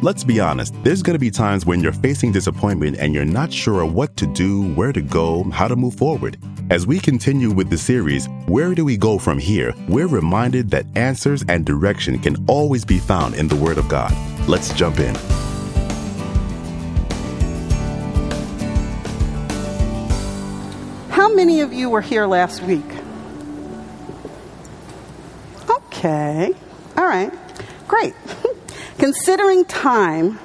Let's be honest, there's going to be times when you're facing disappointment and you're not sure what to do, where to go, how to move forward. As we continue with the series, Where Do We Go From Here? We're reminded that answers and direction can always be found in the Word of God. Let's jump in. How many of you were here last week? Okay. All right. Great. Considering time,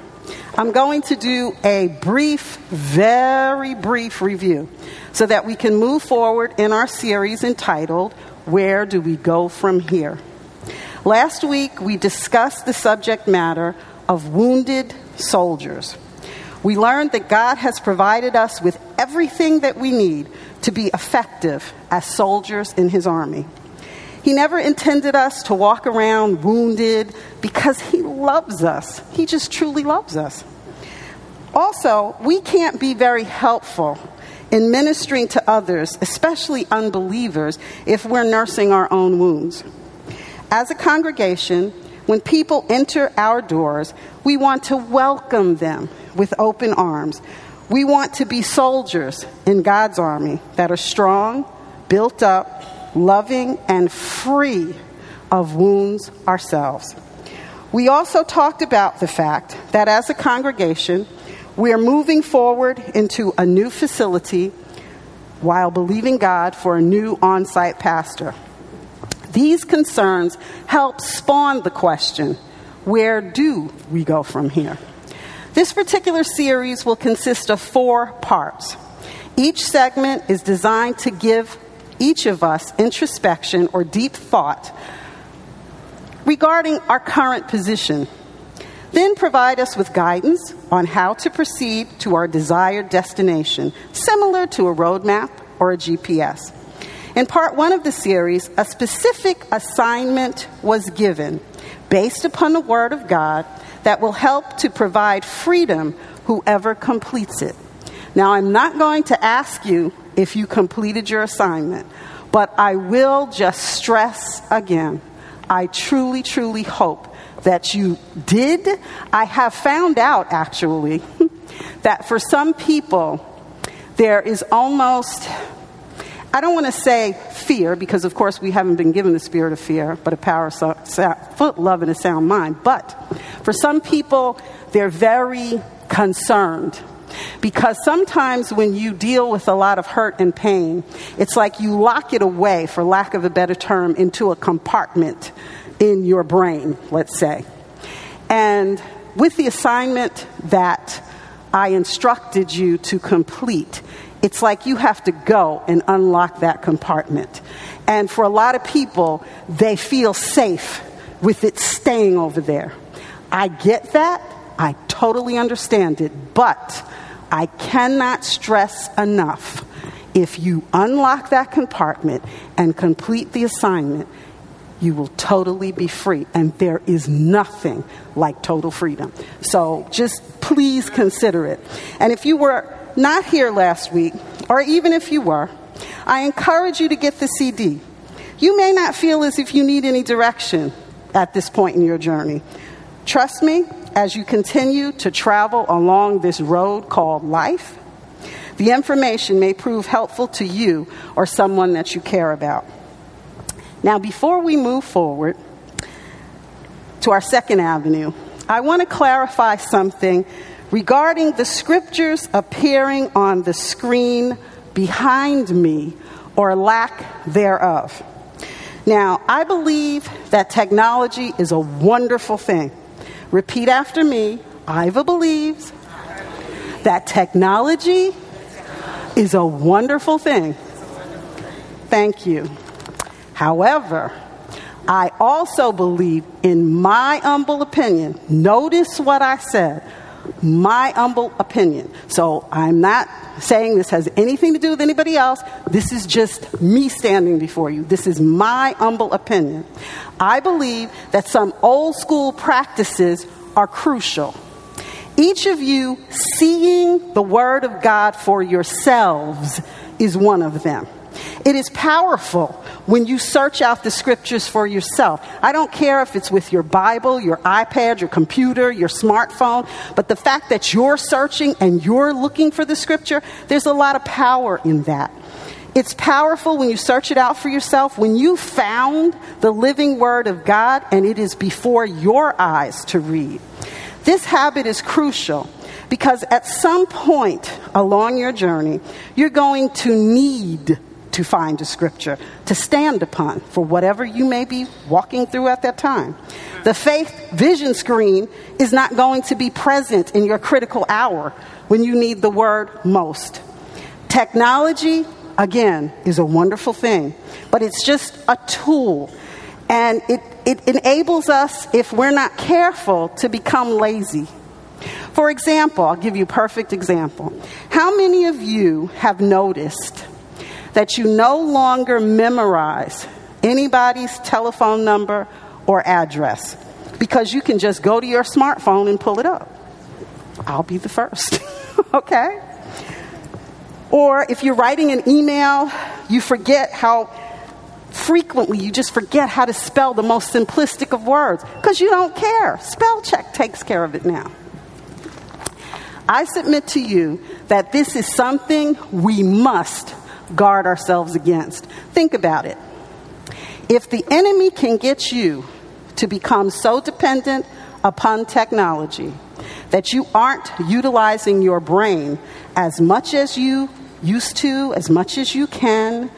I'm going to do a brief, very brief review so that we can move forward in our series entitled, Where Do We Go From Here? Last week, we discussed the subject matter of wounded soldiers. We learned that God has provided us with everything that we need to be effective as soldiers in His army. He never intended us to walk around wounded because He loves us. He just truly loves us. Also, we can't be very helpful in ministering to others, especially unbelievers, if we're nursing our own wounds. As a congregation, when people enter our doors, we want to welcome them with open arms. We want to be soldiers in God's army that are strong, built up, loving, and free of wounds ourselves. We also talked about the fact that as a congregation, we are moving forward into a new facility while believing God for a new on site pastor. These concerns help spawn the question where do we go from here? This particular series will consist of four parts. Each segment is designed to give each of us introspection or deep thought regarding our current position. Then provide us with guidance on how to proceed to our desired destination, similar to a roadmap or a GPS. In part one of the series, a specific assignment was given based upon the Word of God that will help to provide freedom whoever completes it. Now, I'm not going to ask you if you completed your assignment, but I will just stress again I truly, truly hope that you did. I have found out, actually, that for some people, there is almost, I don't want to say fear, because of course we haven't been given the spirit of fear, but a power of so, love and a sound mind. But for some people, they're very concerned because sometimes when you deal with a lot of hurt and pain, it's like you lock it away, for lack of a better term, into a compartment in your brain, let's say. And with the assignment that I instructed you to complete, it's like you have to go and unlock that compartment. And for a lot of people, they feel safe with it staying over there. I get that. I totally understand it. But I cannot stress enough if you unlock that compartment and complete the assignment, you will totally be free. And there is nothing like total freedom. So just please consider it. And if you were not here last week, or even if you were, I encourage you to get the CD. You may not feel as if you need any direction at this point in your journey. Trust me, as you continue to travel along this road called life, the information may prove helpful to you or someone that you care about. Now, before we move forward to our second avenue, I want to clarify something regarding the scriptures appearing on the screen behind me or lack thereof. Now, I believe that technology is a wonderful thing. Repeat after me. Iva believes that technology is a wonderful thing. Thank you. However, I also believe, in my humble opinion, notice what I said, my humble opinion. So I'm not saying this has anything to do with anybody else. This is just me standing before you. This is my humble opinion. I believe that some old school practices are crucial. Each of you seeing the Word of God for yourselves is one of them. It is powerful when you search out the scriptures for yourself. I don't care if it's with your Bible, your iPad, your computer, your smartphone, but the fact that you're searching and you're looking for the scripture, there's a lot of power in that. It's powerful when you search it out for yourself, when you found the living word of God and it is before your eyes to read. This habit is crucial because at some point along your journey, you're going to need to find a scripture to stand upon for whatever you may be walking through at that time. The faith vision screen is not going to be present in your critical hour when you need the word most. Technology, again, is a wonderful thing, but it's just a tool. And it, it enables us, if we're not careful, to become lazy. For example, I'll give you a perfect example. How many of you have noticed that you no longer memorize anybody's telephone number or address because you can just go to your smartphone and pull it up. I'll be the first, okay? Or if you're writing an email, you forget how frequently you just forget how to spell the most simplistic of words because you don't care. Spell check takes care of it now. I submit to you that this is something we must guard ourselves against. Think about it. If the enemy can get you to become so dependent upon technology that you aren't utilizing your brain as much as you used to, as much as you can,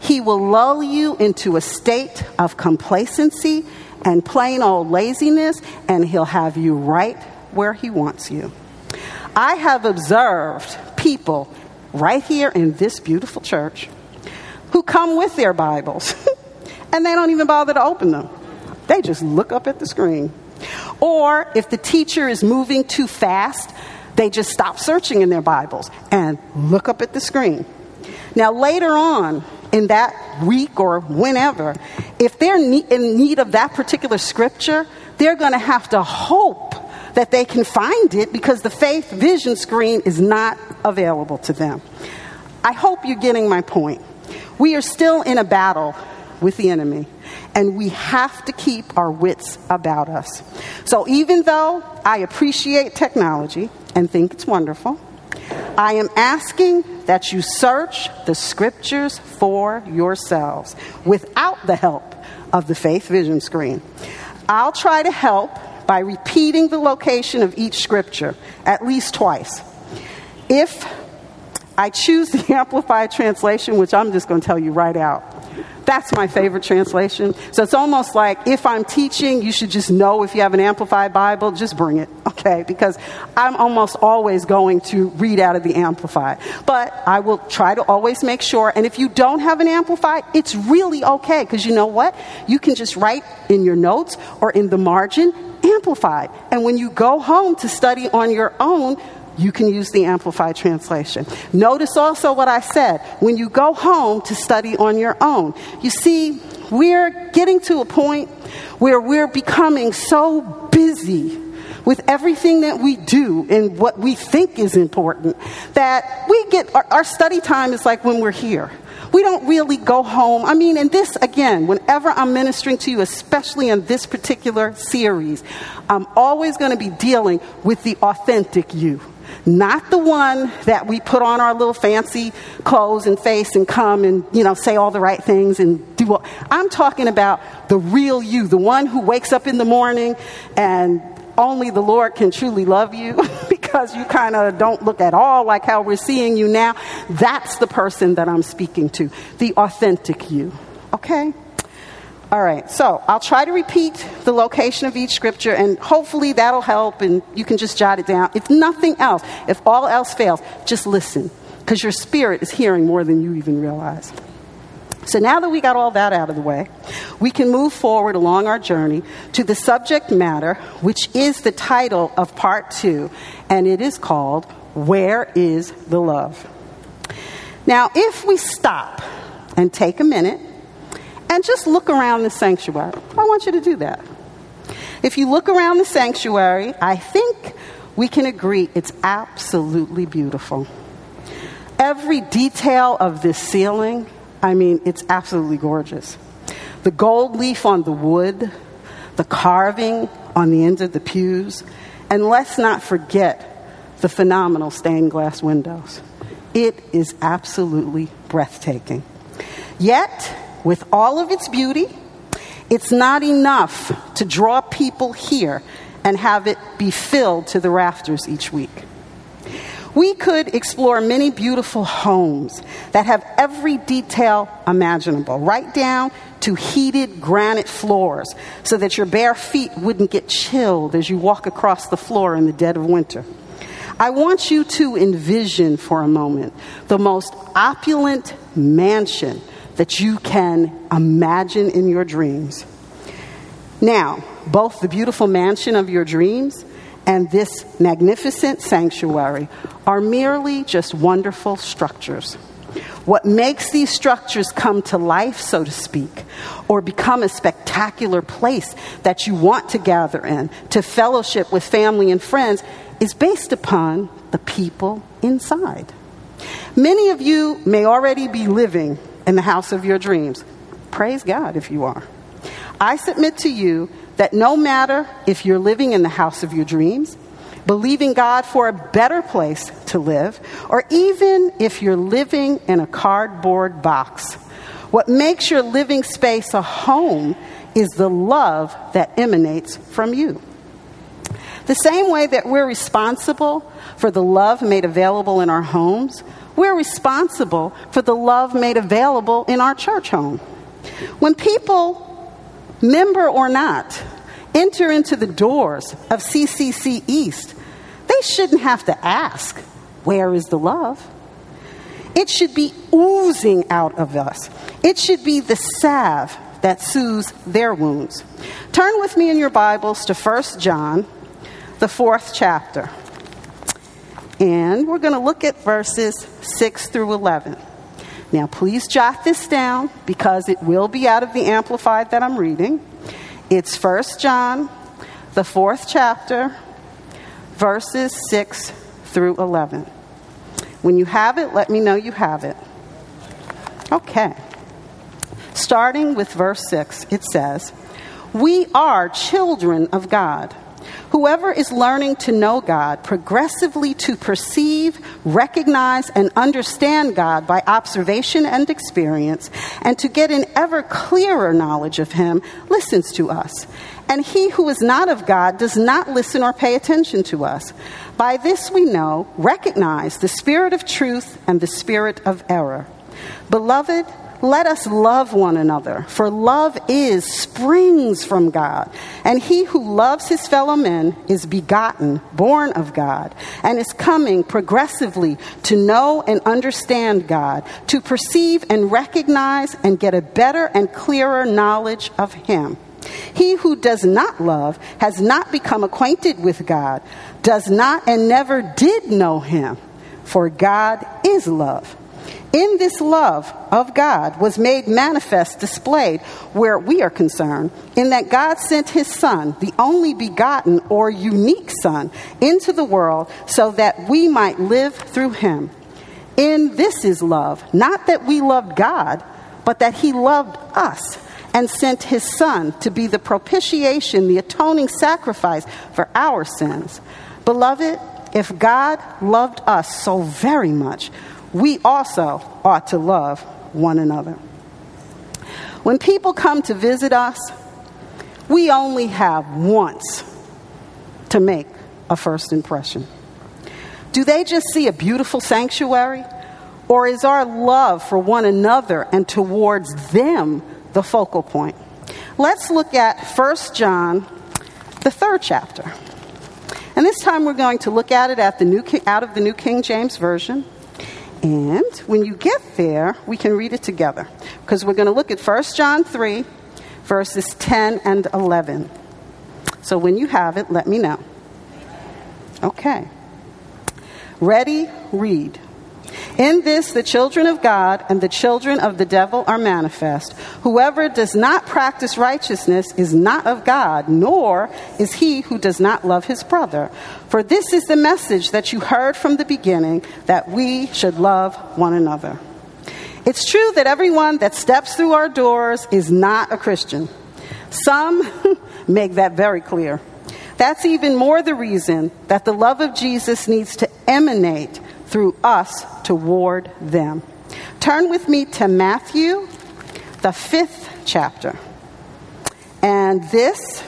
he will lull you into a state of complacency and plain old laziness, and he'll have you right where he wants you. I have observed people right here in this beautiful church who come with their Bibles and they don't even bother to open them. They just look up at the screen. Or if the teacher is moving too fast, they just stop searching in their Bibles and look up at the screen. Now, later on in that week or whenever, if they're in need of that particular scripture, they're going to have to hope that they can find it because the faith vision screen is not available to them. I hope you're getting my point. We are still in a battle with the enemy, and we have to keep our wits about us. So, even though I appreciate technology and think it's wonderful, I am asking that you search the scriptures for yourselves without the help of the faith vision screen. I'll try to help by repeating the location of each scripture at least twice. If I choose the Amplified Translation, which I'm just going to tell you right out, that's my favorite translation. So it's almost like if I'm teaching, you should just know if you have an Amplified Bible, just bring it, okay? Because I'm almost always going to read out of the Amplified. But I will try to always make sure. And if you don't have an Amplified, it's really okay because you know what? You can just write in your notes or in the margin Amplified. And when you go home to study on your own, you can use the Amplified Translation. Notice also what I said when you go home to study on your own. You see, we're getting to a point where we're becoming so busy with everything that we do and what we think is important that we get our, our study time is like when we're here we don't really go home. I mean, and this, again, whenever I'm ministering to you, especially in this particular series, I'm always going to be dealing with the authentic you. Not the one that we put on our little fancy clothes and face and come and, you know, say all the right things and do all. I'm talking about the real you, the one who wakes up in the morning and only the Lord can truly love you because you kind of don't look at all like how we're seeing you now. That's the person that I'm speaking to, the authentic you. Okay? All right, so I'll try to repeat the location of each scripture, and hopefully that'll help, and you can just jot it down. If nothing else, if all else fails, just listen, because your spirit is hearing more than you even realize. So now that we got all that out of the way, we can move forward along our journey to the subject matter, which is the title of part two, and it is called Where is the Love? Now, if we stop and take a minute and just look around the sanctuary, I want you to do that. If you look around the sanctuary, I think we can agree it's absolutely beautiful. Every detail of this ceiling I mean, it's absolutely gorgeous. The gold leaf on the wood, the carving on the ends of the pews, and let's not forget the phenomenal stained glass windows. It is absolutely breathtaking. Yet, with all of its beauty, it's not enough to draw people here and have it be filled to the rafters each week. We could explore many beautiful homes that have every detail imaginable, right down to heated granite floors so that your bare feet wouldn't get chilled as you walk across the floor in the dead of winter. I want you to envision for a moment the most opulent mansion that you can imagine in your dreams. Now, both the beautiful mansion of your dreams and this magnificent sanctuary are merely just wonderful structures. What makes these structures come to life, so to speak, or become a spectacular place that you want to gather in, to fellowship with family and friends, is based upon the people inside. Many of you may already be living in the house of your dreams. Praise God if you are. I submit to you that no matter if you're living in the house of your dreams, believing God for a better place to live, or even if you're living in a cardboard box, what makes your living space a home is the love that emanates from you. The same way that we're responsible for the love made available in our homes, we're responsible for the love made available in our church home. When people, member or not, enter into the doors of CCC East, they shouldn't have to ask, Where is the love? It should be oozing out of us. It should be the salve that soothes their wounds. Turn with me in your Bibles to 1 John, the fourth chapter. And we're going to look at verses 6 through 11. Now, please jot this down because it will be out of the Amplified that I'm reading. It's 1 John, the fourth chapter, verses 6 through 11. When you have it, let me know you have it. Okay. Starting with verse 6, it says, We are children of God. Whoever is learning to know God, progressively to perceive, recognize, and understand God by observation and experience, and to get an ever clearer knowledge of Him, listens to us. And he who is not of God does not listen or pay attention to us. By this we know, recognize the spirit of truth and the spirit of error. Beloved, let us love one another, for love is springs from God. And he who loves his fellow men is begotten, born of God, and is coming progressively to know and understand God, to perceive and recognize and get a better and clearer knowledge of him. He who does not love has not become acquainted with God, does not and never did know him, for God is love. In this love of God was made manifest, displayed where we are concerned, in that God sent his Son, the only begotten or unique Son, into the world so that we might live through him. In this is love, not that we loved God, but that he loved us and sent his Son to be the propitiation, the atoning sacrifice for our sins. Beloved, if God loved us so very much, we also ought to love one another. When people come to visit us, we only have once to make a first impression. Do they just see a beautiful sanctuary? Or is our love for one another and towards them the focal point? Let's look at 1 John, the third chapter. And this time we're going to look at it at the new, out of the New King James Version. And when you get there, we can read it together because we're going to look at 1 John 3, verses 10 and 11. So when you have it, let me know. Okay. Ready? Read. In this, the children of God and the children of the devil are manifest. Whoever does not practice righteousness is not of God, nor is he who does not love his brother. For this is the message that you heard from the beginning that we should love one another. It's true that everyone that steps through our doors is not a Christian. Some make that very clear. That's even more the reason that the love of Jesus needs to emanate through us toward them. Turn with me to Matthew, the fifth chapter. And this,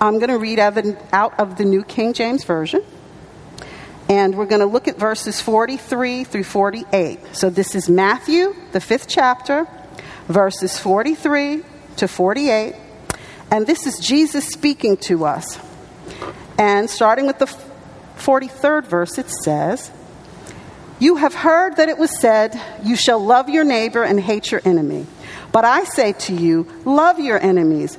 I'm going to read out of the New King James Version. And we're going to look at verses 43 through 48. So this is Matthew, the fifth chapter, verses 43 to 48. And this is Jesus speaking to us. And starting with the 43rd verse, it says, You have heard that it was said, You shall love your neighbor and hate your enemy. But I say to you, love your enemies.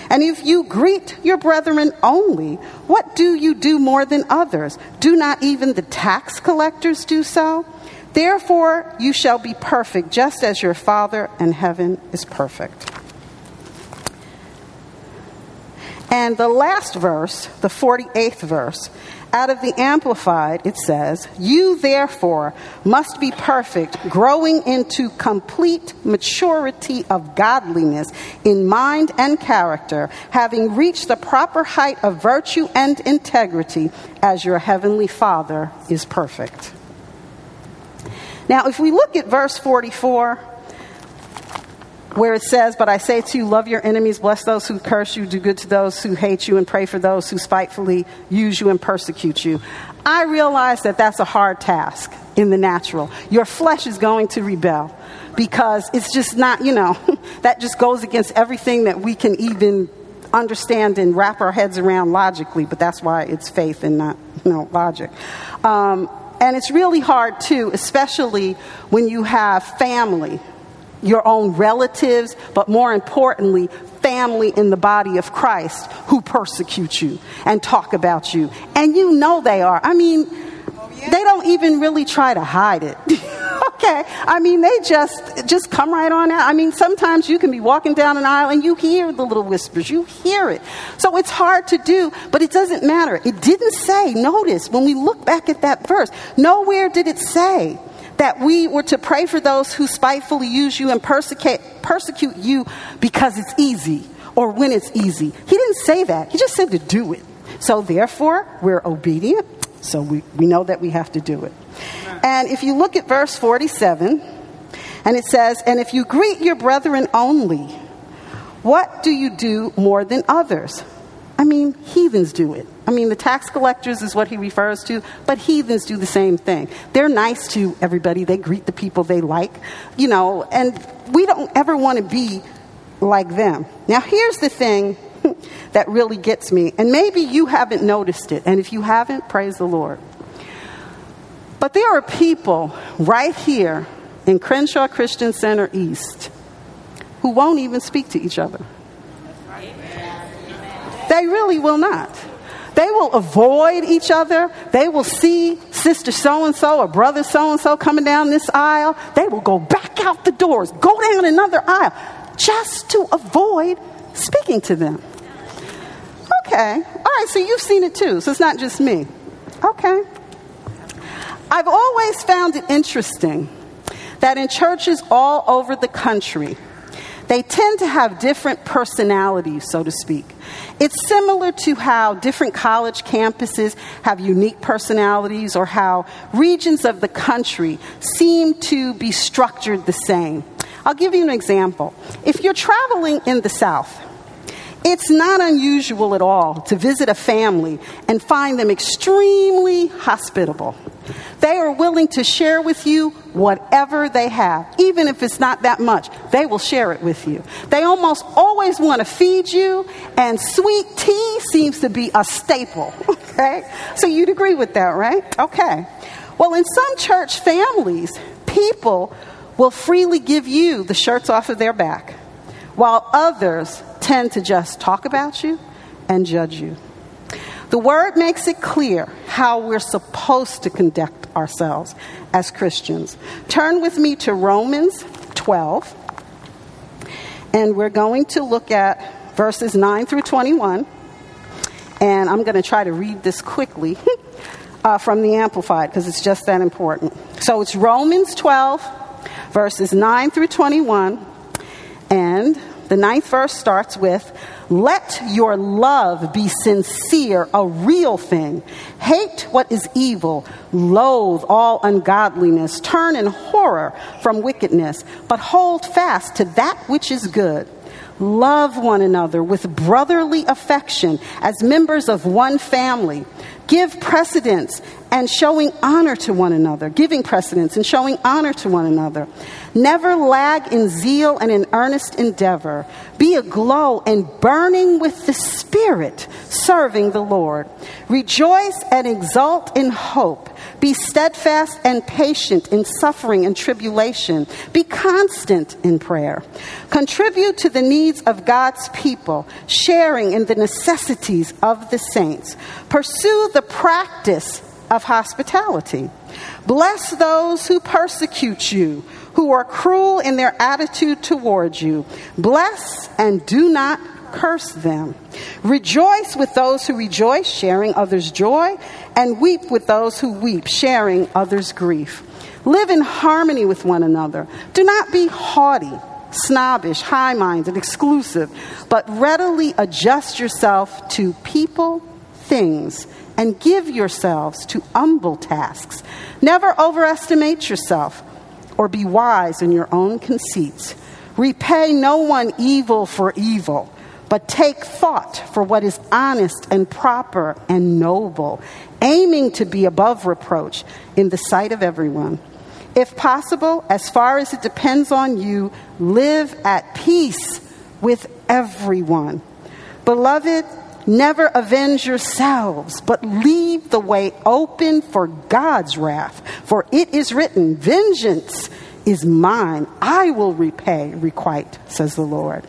And if you greet your brethren only, what do you do more than others? Do not even the tax collectors do so? Therefore, you shall be perfect, just as your Father in heaven is perfect. And the last verse, the 48th verse, out of the Amplified, it says, You therefore must be perfect, growing into complete maturity of godliness in mind and character, having reached the proper height of virtue and integrity, as your heavenly Father is perfect. Now, if we look at verse 44, where it says, But I say to you, love your enemies, bless those who curse you, do good to those who hate you, and pray for those who spitefully use you and persecute you. I realize that that's a hard task in the natural. Your flesh is going to rebel because it's just not, you know, that just goes against everything that we can even understand and wrap our heads around logically, but that's why it's faith and not, you know, logic. Um, and it's really hard too, especially when you have family your own relatives, but more importantly, family in the body of Christ who persecute you and talk about you. And you know they are. I mean, they don't even really try to hide it. okay. I mean, they just just come right on out. I mean, sometimes you can be walking down an aisle and you hear the little whispers. You hear it. So it's hard to do, but it doesn't matter. It didn't say, notice when we look back at that verse, nowhere did it say that we were to pray for those who spitefully use you and persecute, persecute you because it's easy or when it's easy. He didn't say that. He just said to do it. So therefore, we're obedient. So we, we know that we have to do it. And if you look at verse 47, and it says, And if you greet your brethren only, what do you do more than others? I mean, heathens do it. I mean, the tax collectors is what he refers to, but heathens do the same thing. They're nice to everybody, they greet the people they like, you know, and we don't ever want to be like them. Now, here's the thing that really gets me, and maybe you haven't noticed it, and if you haven't, praise the Lord. But there are people right here in Crenshaw Christian Center East who won't even speak to each other. They really will not. They will avoid each other. They will see sister so and so or brother so and so coming down this aisle. They will go back out the doors, go down another aisle, just to avoid speaking to them. Okay. All right, so you've seen it too, so it's not just me. Okay. I've always found it interesting that in churches all over the country, they tend to have different personalities, so to speak. It's similar to how different college campuses have unique personalities or how regions of the country seem to be structured the same. I'll give you an example. If you're traveling in the South, it's not unusual at all to visit a family and find them extremely hospitable. They are willing to share with you whatever they have, even if it's not that much. They will share it with you. They almost always want to feed you, and sweet tea seems to be a staple. Okay? So you'd agree with that, right? Okay. Well, in some church families, people will freely give you the shirts off of their back, while others tend to just talk about you and judge you. The word makes it clear how we're supposed to conduct ourselves as Christians. Turn with me to Romans 12, and we're going to look at verses 9 through 21. And I'm going to try to read this quickly uh, from the Amplified because it's just that important. So it's Romans 12, verses 9 through 21. And the ninth verse starts with let your love be sincere, a real thing. Hate what is evil, loathe all ungodliness, turn in horror from wickedness, but hold fast to that which is good. Love one another with brotherly affection as members of one family. Give precedence and showing honor to one another, giving precedence and showing honor to one another. Never lag in zeal and in earnest endeavor. Be aglow and burning with the Spirit, serving the Lord. Rejoice and exult in hope. Be steadfast and patient in suffering and tribulation. Be constant in prayer. Contribute to the needs of God's people, sharing in the necessities of the saints. Pursue the practice of hospitality. Bless those who persecute you, who are cruel in their attitude towards you. Bless and do not curse them. Rejoice with those who rejoice, sharing others' joy, and weep with those who weep, sharing others' grief. Live in harmony with one another. Do not be haughty, snobbish, high minded, exclusive, but readily adjust yourself to people, things, and give yourselves to humble tasks. Never overestimate yourself or be wise in your own conceits. Repay no one evil for evil, but take thought for what is honest and proper and noble, aiming to be above reproach in the sight of everyone. If possible, as far as it depends on you, live at peace with everyone. Beloved, Never avenge yourselves, but leave the way open for God's wrath. For it is written, Vengeance is mine, I will repay, requite, says the Lord.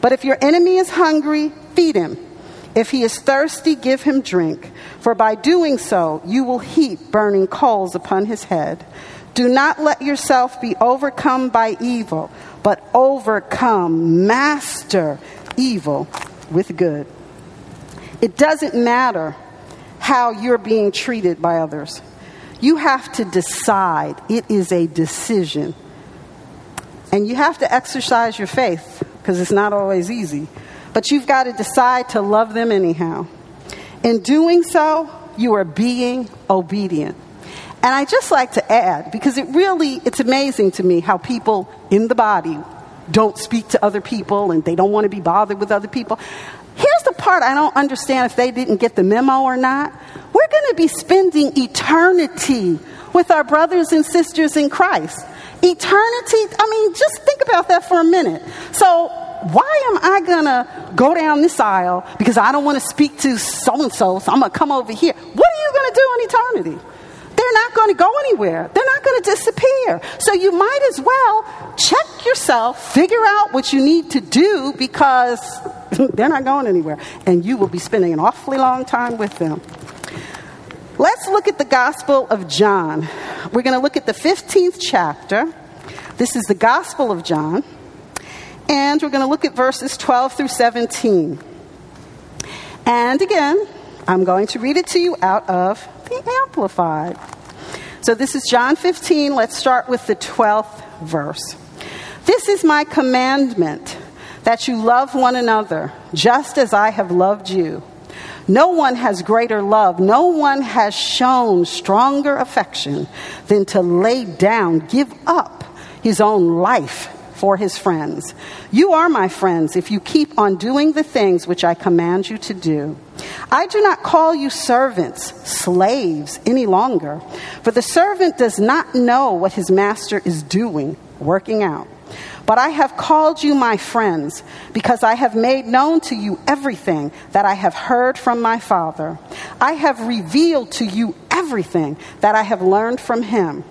But if your enemy is hungry, feed him. If he is thirsty, give him drink, for by doing so, you will heap burning coals upon his head. Do not let yourself be overcome by evil, but overcome, master evil with good. It doesn't matter how you're being treated by others. You have to decide. It is a decision. And you have to exercise your faith because it's not always easy. But you've got to decide to love them anyhow. In doing so, you are being obedient. And I just like to add because it really it's amazing to me how people in the body don't speak to other people and they don't want to be bothered with other people. Here's the part I don't understand if they didn't get the memo or not. We're going to be spending eternity with our brothers and sisters in Christ. Eternity, I mean, just think about that for a minute. So, why am I going to go down this aisle because I don't want to speak to so and so, so I'm going to come over here? What are you going to do in eternity? They're not going to go anywhere. They're not going to disappear. So you might as well check yourself, figure out what you need to do because they're not going anywhere. And you will be spending an awfully long time with them. Let's look at the Gospel of John. We're going to look at the 15th chapter. This is the Gospel of John. And we're going to look at verses 12 through 17. And again, I'm going to read it to you out of the Amplified. So this is John 15. Let's start with the 12th verse. This is my commandment that you love one another just as I have loved you. No one has greater love, no one has shown stronger affection than to lay down, give up his own life for his friends. You are my friends if you keep on doing the things which I command you to do. I do not call you servants, slaves, any longer, for the servant does not know what his master is doing, working out. But I have called you my friends, because I have made known to you everything that I have heard from my Father. I have revealed to you everything that I have learned from him.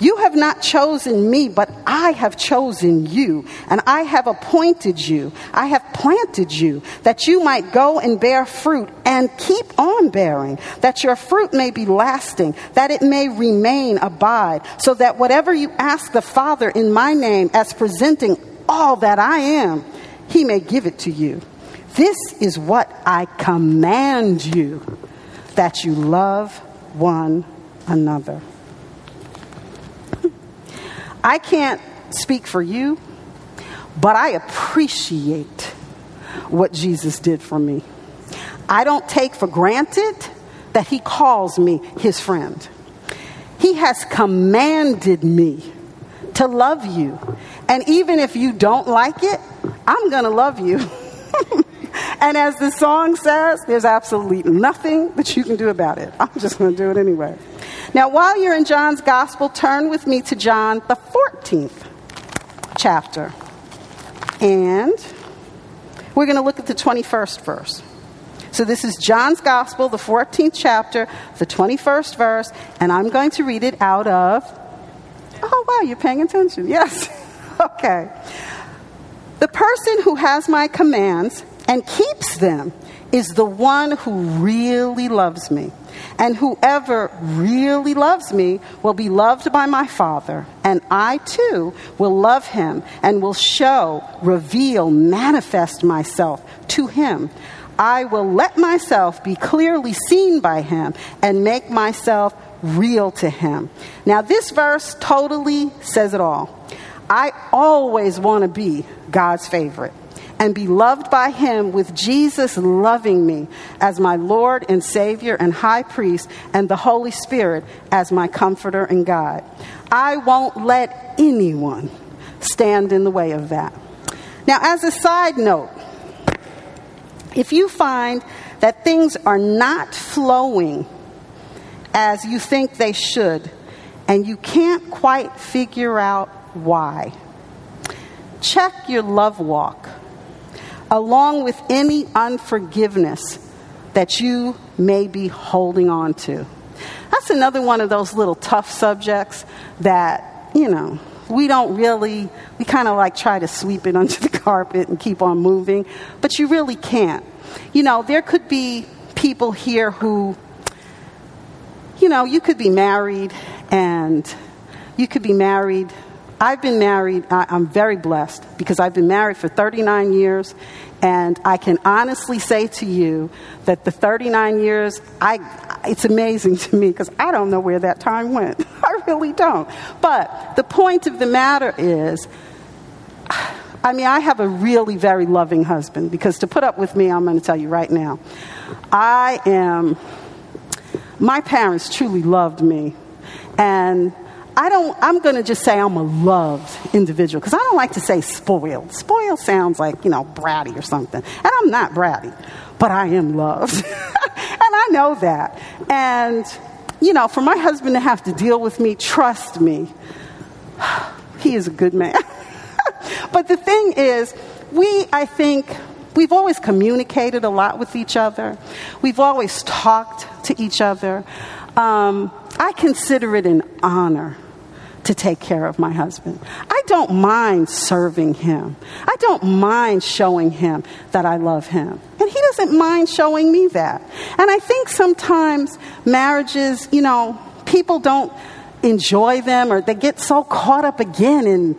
You have not chosen me, but I have chosen you, and I have appointed you. I have planted you, that you might go and bear fruit and keep on bearing, that your fruit may be lasting, that it may remain, abide, so that whatever you ask the Father in my name, as presenting all that I am, he may give it to you. This is what I command you that you love one another. I can't speak for you, but I appreciate what Jesus did for me. I don't take for granted that He calls me His friend. He has commanded me to love you. And even if you don't like it, I'm going to love you. and as the song says, there's absolutely nothing that you can do about it. I'm just going to do it anyway. Now, while you're in John's gospel, turn with me to John, the 14th chapter. And we're going to look at the 21st verse. So, this is John's gospel, the 14th chapter, the 21st verse, and I'm going to read it out of. Oh, wow, you're paying attention. Yes. okay. The person who has my commands and keeps them is the one who really loves me. And whoever really loves me will be loved by my Father, and I too will love him and will show, reveal, manifest myself to him. I will let myself be clearly seen by him and make myself real to him. Now, this verse totally says it all. I always want to be God's favorite and be loved by Him with Jesus loving me as my Lord and Savior and High Priest and the Holy Spirit as my comforter and guide. I won't let anyone stand in the way of that. Now, as a side note, if you find that things are not flowing as you think they should, and you can't quite figure out why, check your love walk along with any unforgiveness that you may be holding on to. That's another one of those little tough subjects that, you know, we don't really, we kind of like try to sweep it under the carpet and keep on moving, but you really can't. You know, there could be people here who, you know, you could be married and you could be married I've been married, I'm very blessed because I've been married for 39 years, and I can honestly say to you that the 39 years, I, it's amazing to me because I don't know where that time went. I really don't. But the point of the matter is, I mean, I have a really very loving husband because to put up with me, I'm going to tell you right now, I am, my parents truly loved me. And I don't, I'm going to just say I'm a loved individual because I don't like to say spoiled. Spoiled sounds like, you know, bratty or something. And I'm not bratty, but I am loved. and I know that. And, you know, for my husband to have to deal with me, trust me, he is a good man. but the thing is, we, I think, we've always communicated a lot with each other, we've always talked to each other. Um, I consider it an honor to take care of my husband. I don't mind serving him. I don't mind showing him that I love him. And he doesn't mind showing me that. And I think sometimes marriages, you know, people don't enjoy them or they get so caught up again in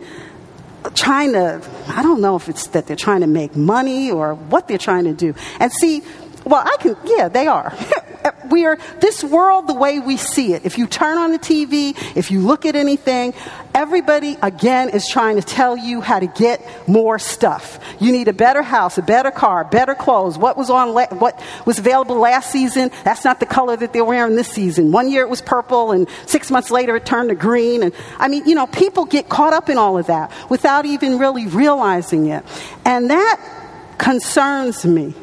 trying to, I don't know if it's that they're trying to make money or what they're trying to do. And see, well, I can, yeah, they are. Uh, we are, this world, the way we see it, if you turn on the TV, if you look at anything, everybody, again, is trying to tell you how to get more stuff. You need a better house, a better car, better clothes. What was on, what was available last season, that's not the color that they're wearing this season. One year it was purple, and six months later it turned to green. And I mean, you know, people get caught up in all of that without even really realizing it. And that concerns me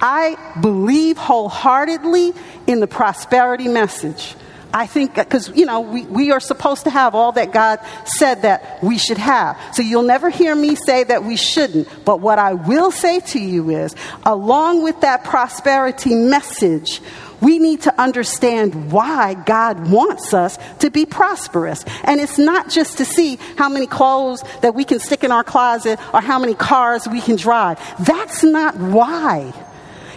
I believe wholeheartedly in the prosperity message. I think, because, you know, we, we are supposed to have all that God said that we should have. So you'll never hear me say that we shouldn't. But what I will say to you is, along with that prosperity message, we need to understand why God wants us to be prosperous. And it's not just to see how many clothes that we can stick in our closet or how many cars we can drive. That's not why.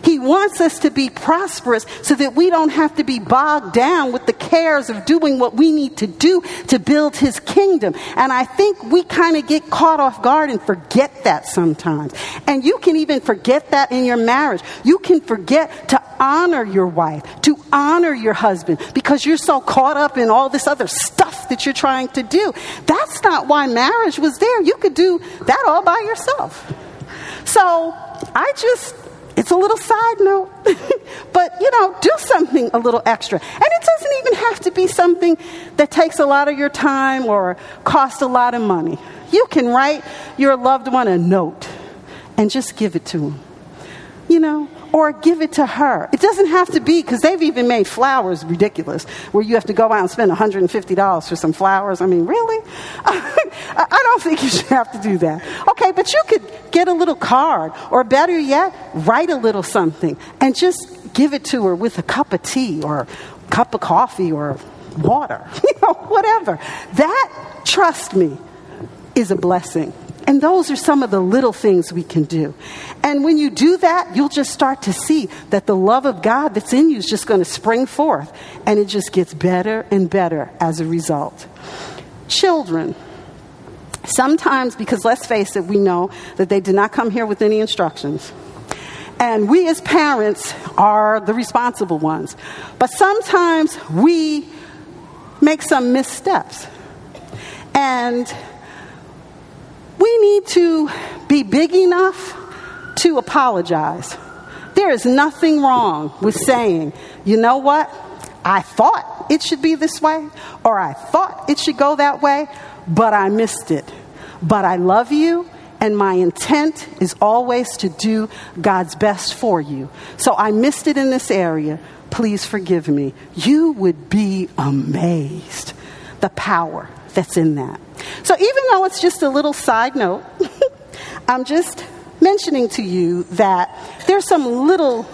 He wants us to be prosperous so that we don't have to be bogged down with the cares of doing what we need to do to build His kingdom. And I think we kind of get caught off guard and forget that sometimes. And you can even forget that in your marriage. You can forget to honor your wife, to honor your husband, because you're so caught up in all this other stuff that you're trying to do. That's not why marriage was there. You could do that all by yourself. So I just it's a little side note, but you know, do something a little extra. And it doesn't even have to be something that takes a lot of your time or costs a lot of money. You can write your loved one a note and just give it to them. You know, or give it to her. It doesn't have to be, because they've even made flowers ridiculous, where you have to go out and spend $150 for some flowers. I mean, really? I don't think you should have to do that. Okay, but you could get a little card, or better yet, write a little something and just give it to her with a cup of tea or a cup of coffee or water, you know, whatever. That, trust me, is a blessing. And those are some of the little things we can do. And when you do that, you'll just start to see that the love of God that's in you is just going to spring forth. And it just gets better and better as a result. Children. Sometimes, because let's face it, we know that they did not come here with any instructions. And we as parents are the responsible ones. But sometimes we make some missteps. And we need to be big enough to apologize. There is nothing wrong with saying, you know what? I thought it should be this way, or I thought it should go that way, but I missed it. But I love you, and my intent is always to do God's best for you. So I missed it in this area. Please forgive me. You would be amazed the power that's in that. So even though it's just a little side note, I'm just mentioning to you that there's some little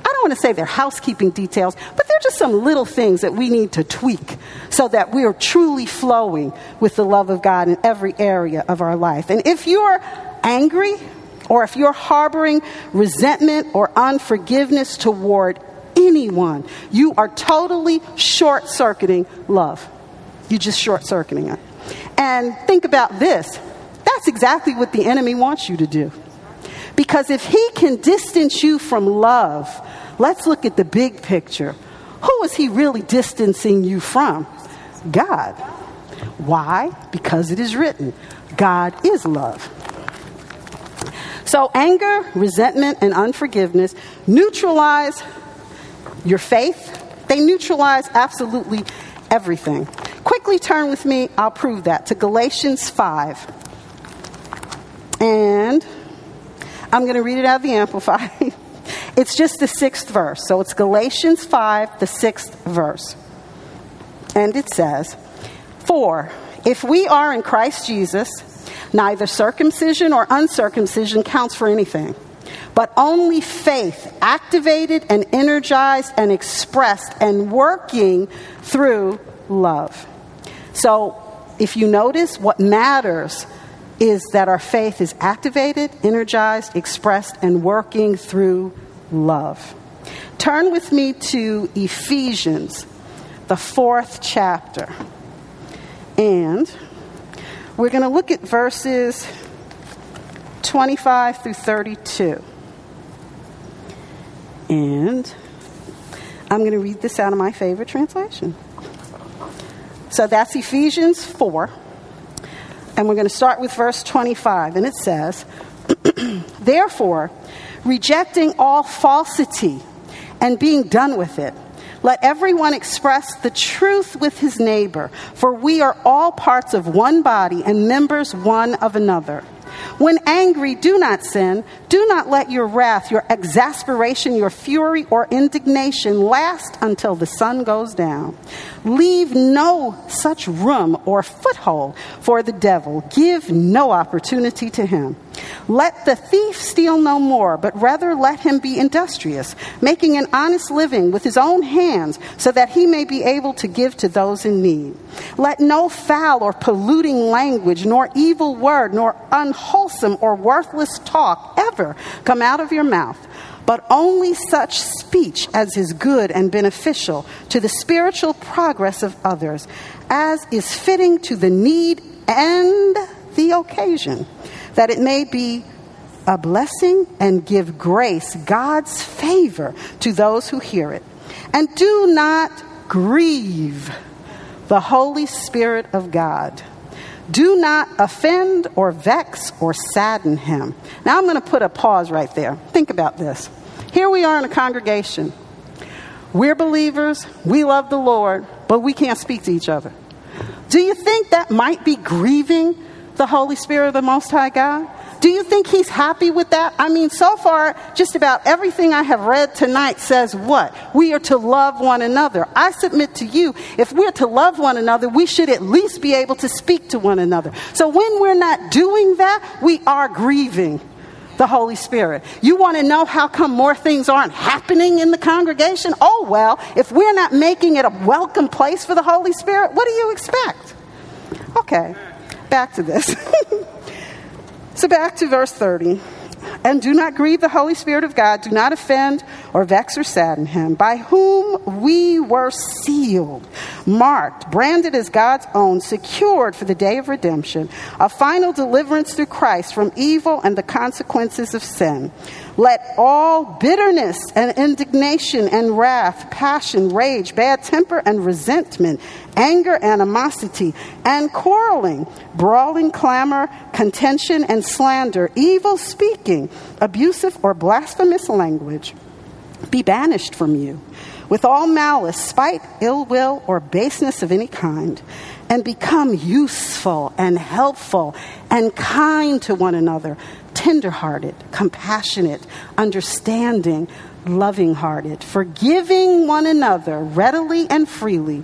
I don't want to say they're housekeeping details, but they're just some little things that we need to tweak so that we are truly flowing with the love of God in every area of our life. And if you're angry or if you're harboring resentment or unforgiveness toward anyone, you are totally short circuiting love. You're just short circuiting it. And think about this that's exactly what the enemy wants you to do. Because if he can distance you from love, let's look at the big picture. Who is he really distancing you from? God. Why? Because it is written God is love. So, anger, resentment, and unforgiveness neutralize your faith. They neutralize absolutely everything. Quickly turn with me, I'll prove that, to Galatians 5. And I'm going to read it out of the Amplified. it's just the sixth verse. So it's Galatians 5, the sixth verse. And it says, For if we are in Christ Jesus, neither circumcision or uncircumcision counts for anything, but only faith activated and energized and expressed and working through love. So, if you notice, what matters is that our faith is activated, energized, expressed, and working through love. Turn with me to Ephesians, the fourth chapter. And we're going to look at verses 25 through 32. And I'm going to read this out of my favorite translation. So that's Ephesians 4. And we're going to start with verse 25. And it says, Therefore, rejecting all falsity and being done with it, let everyone express the truth with his neighbor, for we are all parts of one body and members one of another. When angry, do not sin. Do not let your wrath, your exasperation, your fury, or indignation last until the sun goes down. Leave no such room or foothold for the devil. Give no opportunity to him. Let the thief steal no more, but rather let him be industrious, making an honest living with his own hands, so that he may be able to give to those in need. Let no foul or polluting language, nor evil word, nor unwholesome or worthless talk ever come out of your mouth but only such speech as is good and beneficial to the spiritual progress of others, as is fitting to the need and the occasion, that it may be a blessing and give grace, God's favor to those who hear it. And do not grieve the Holy Spirit of God. Do not offend or vex or sadden him. Now I'm going to put a pause right there. Think about this. Here we are in a congregation. We're believers, we love the Lord, but we can't speak to each other. Do you think that might be grieving the Holy Spirit of the Most High God? Do you think he's happy with that? I mean, so far, just about everything I have read tonight says what? We are to love one another. I submit to you, if we're to love one another, we should at least be able to speak to one another. So when we're not doing that, we are grieving the Holy Spirit. You want to know how come more things aren't happening in the congregation? Oh, well, if we're not making it a welcome place for the Holy Spirit, what do you expect? Okay, back to this. so back to verse 30. And do not grieve the Holy Spirit of God. Do not offend or vex or sadden him, by whom we were sealed, marked, branded as God's own, secured for the day of redemption, a final deliverance through Christ from evil and the consequences of sin. Let all bitterness and indignation and wrath, passion, rage, bad temper and resentment, anger, animosity, and quarreling, brawling, clamor, contention, and slander, evil speaking, abusive or blasphemous language be banished from you with all malice, spite, ill will, or baseness of any kind, and become useful and helpful and kind to one another, tenderhearted, compassionate, understanding, loving hearted, forgiving one another readily and freely,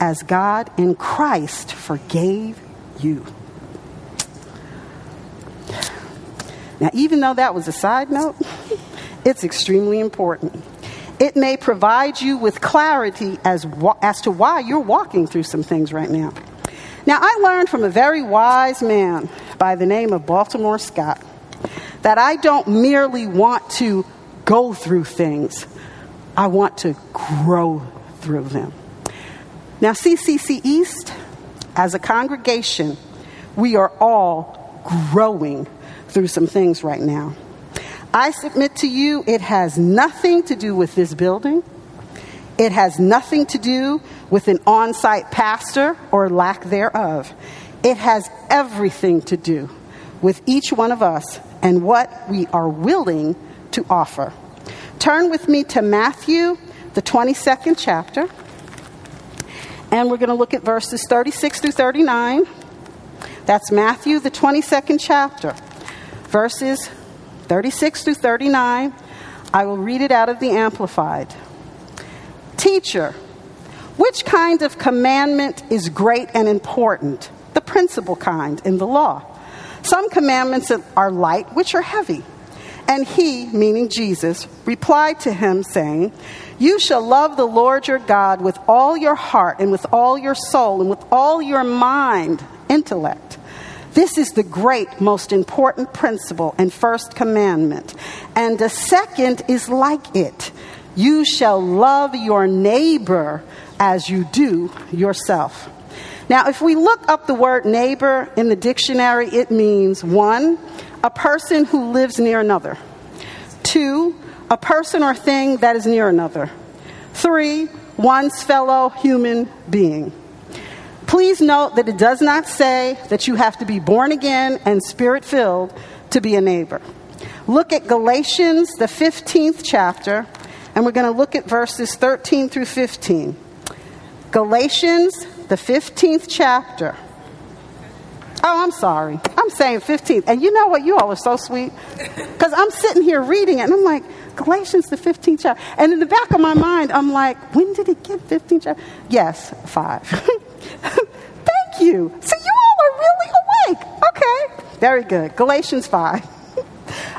as God in Christ forgave you. Now, even though that was a side note, it's extremely important. It may provide you with clarity as, as to why you're walking through some things right now. Now, I learned from a very wise man by the name of Baltimore Scott that I don't merely want to go through things, I want to grow through them. Now, CCC East, as a congregation, we are all growing through some things right now. I submit to you, it has nothing to do with this building. It has nothing to do with an on site pastor or lack thereof. It has everything to do with each one of us and what we are willing to offer. Turn with me to Matthew, the 22nd chapter, and we're going to look at verses 36 through 39. That's Matthew, the 22nd chapter, verses 36 through 39. I will read it out of the Amplified. Teacher, which kind of commandment is great and important? The principal kind in the law. Some commandments are light, which are heavy. And he, meaning Jesus, replied to him, saying, You shall love the Lord your God with all your heart, and with all your soul, and with all your mind, intellect this is the great, most important principle and first commandment. And the second is like it you shall love your neighbor as you do yourself. Now, if we look up the word neighbor in the dictionary, it means one, a person who lives near another, two, a person or thing that is near another, three, one's fellow human being. Please note that it does not say that you have to be born again and spirit filled to be a neighbor. Look at Galatians, the 15th chapter, and we're going to look at verses 13 through 15. Galatians, the 15th chapter. Oh, I'm sorry. I'm saying 15th. And you know what? You all are so sweet. Because I'm sitting here reading it, and I'm like, Galatians, the 15th chapter. And in the back of my mind, I'm like, when did it get 15th chapter? Yes, five. Thank you. So you all are really awake. Okay. Very good. Galatians 5.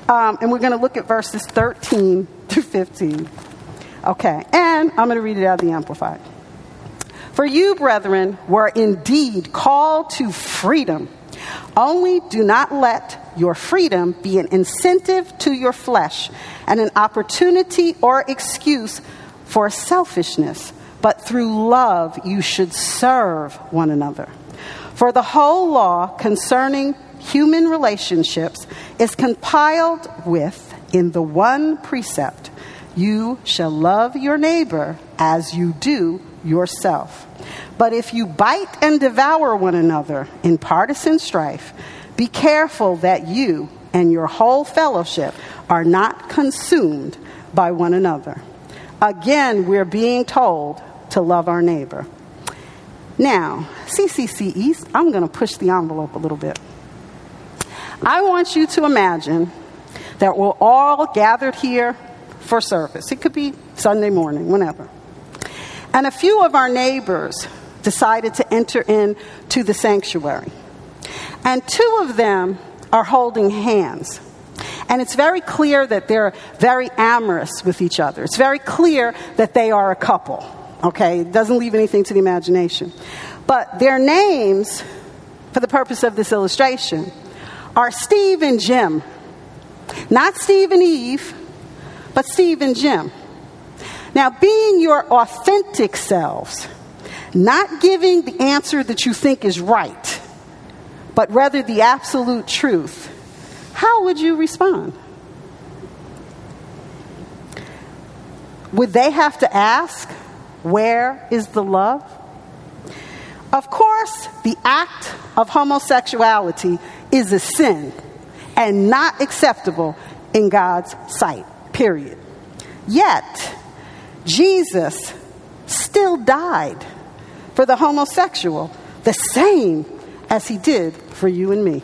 Um, and we're going to look at verses 13 through 15. Okay, and I'm going to read it out of the Amplified. For you, brethren, were indeed called to freedom. Only do not let your freedom be an incentive to your flesh and an opportunity or excuse for selfishness, but through love you should serve one another. For the whole law concerning human relationships is compiled with in the one precept you shall love your neighbor as you do yourself. But if you bite and devour one another in partisan strife, be careful that you and your whole fellowship are not consumed by one another. Again, we're being told to love our neighbor. Now, CCC East, I'm going to push the envelope a little bit. I want you to imagine that we're all gathered here for service. It could be Sunday morning, whenever. And a few of our neighbors decided to enter into the sanctuary. And two of them are holding hands. And it's very clear that they're very amorous with each other. It's very clear that they are a couple. Okay? It doesn't leave anything to the imagination. But their names, for the purpose of this illustration, are Steve and Jim. Not Steve and Eve, but Steve and Jim. Now, being your authentic selves, not giving the answer that you think is right, but rather the absolute truth, how would you respond? Would they have to ask, Where is the love? Of course, the act of homosexuality is a sin and not acceptable in God's sight, period. Yet, Jesus still died for the homosexual the same as he did for you and me.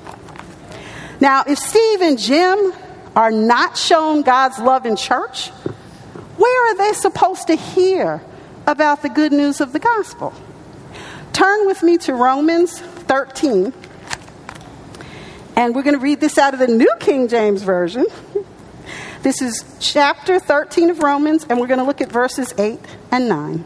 Now, if Steve and Jim are not shown God's love in church, where are they supposed to hear about the good news of the gospel? Turn with me to Romans 13. And we're going to read this out of the New King James Version. This is chapter 13 of Romans, and we're going to look at verses 8 and 9.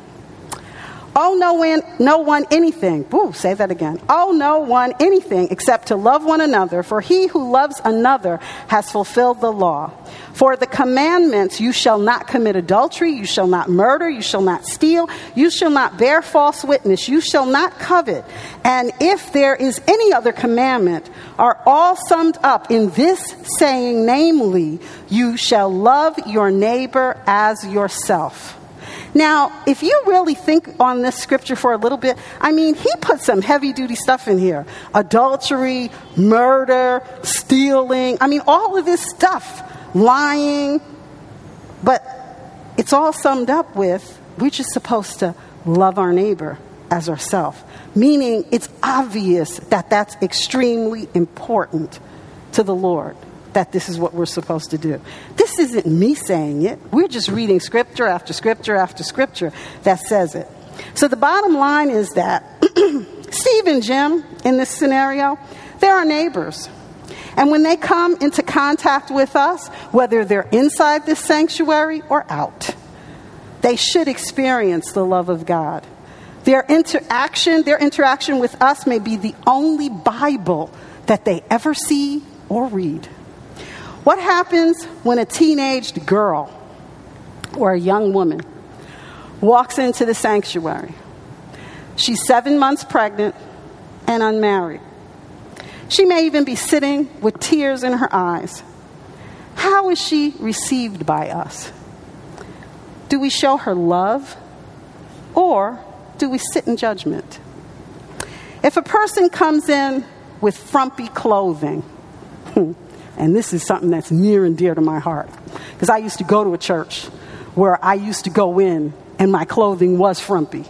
Oh, no one, no one anything. Ooh, say that again. Oh, no one anything except to love one another, for he who loves another has fulfilled the law. For the commandments, you shall not commit adultery, you shall not murder, you shall not steal, you shall not bear false witness, you shall not covet. And if there is any other commandment, are all summed up in this saying, namely, you shall love your neighbor as yourself. Now, if you really think on this scripture for a little bit, I mean, he put some heavy duty stuff in here adultery, murder, stealing. I mean, all of this stuff, lying. But it's all summed up with we're just supposed to love our neighbor as ourselves. Meaning, it's obvious that that's extremely important to the Lord that this is what we're supposed to do. This isn't me saying it. We're just reading scripture after scripture after scripture that says it. So the bottom line is that Steve and Jim, in this scenario, they're our neighbors. And when they come into contact with us, whether they're inside this sanctuary or out, they should experience the love of God. Their interaction, their interaction with us may be the only Bible that they ever see or read. What happens when a teenaged girl or a young woman walks into the sanctuary? She's seven months pregnant and unmarried. She may even be sitting with tears in her eyes. How is she received by us? Do we show her love or do we sit in judgment? If a person comes in with frumpy clothing, hmm, And this is something that's near and dear to my heart. Because I used to go to a church where I used to go in and my clothing was frumpy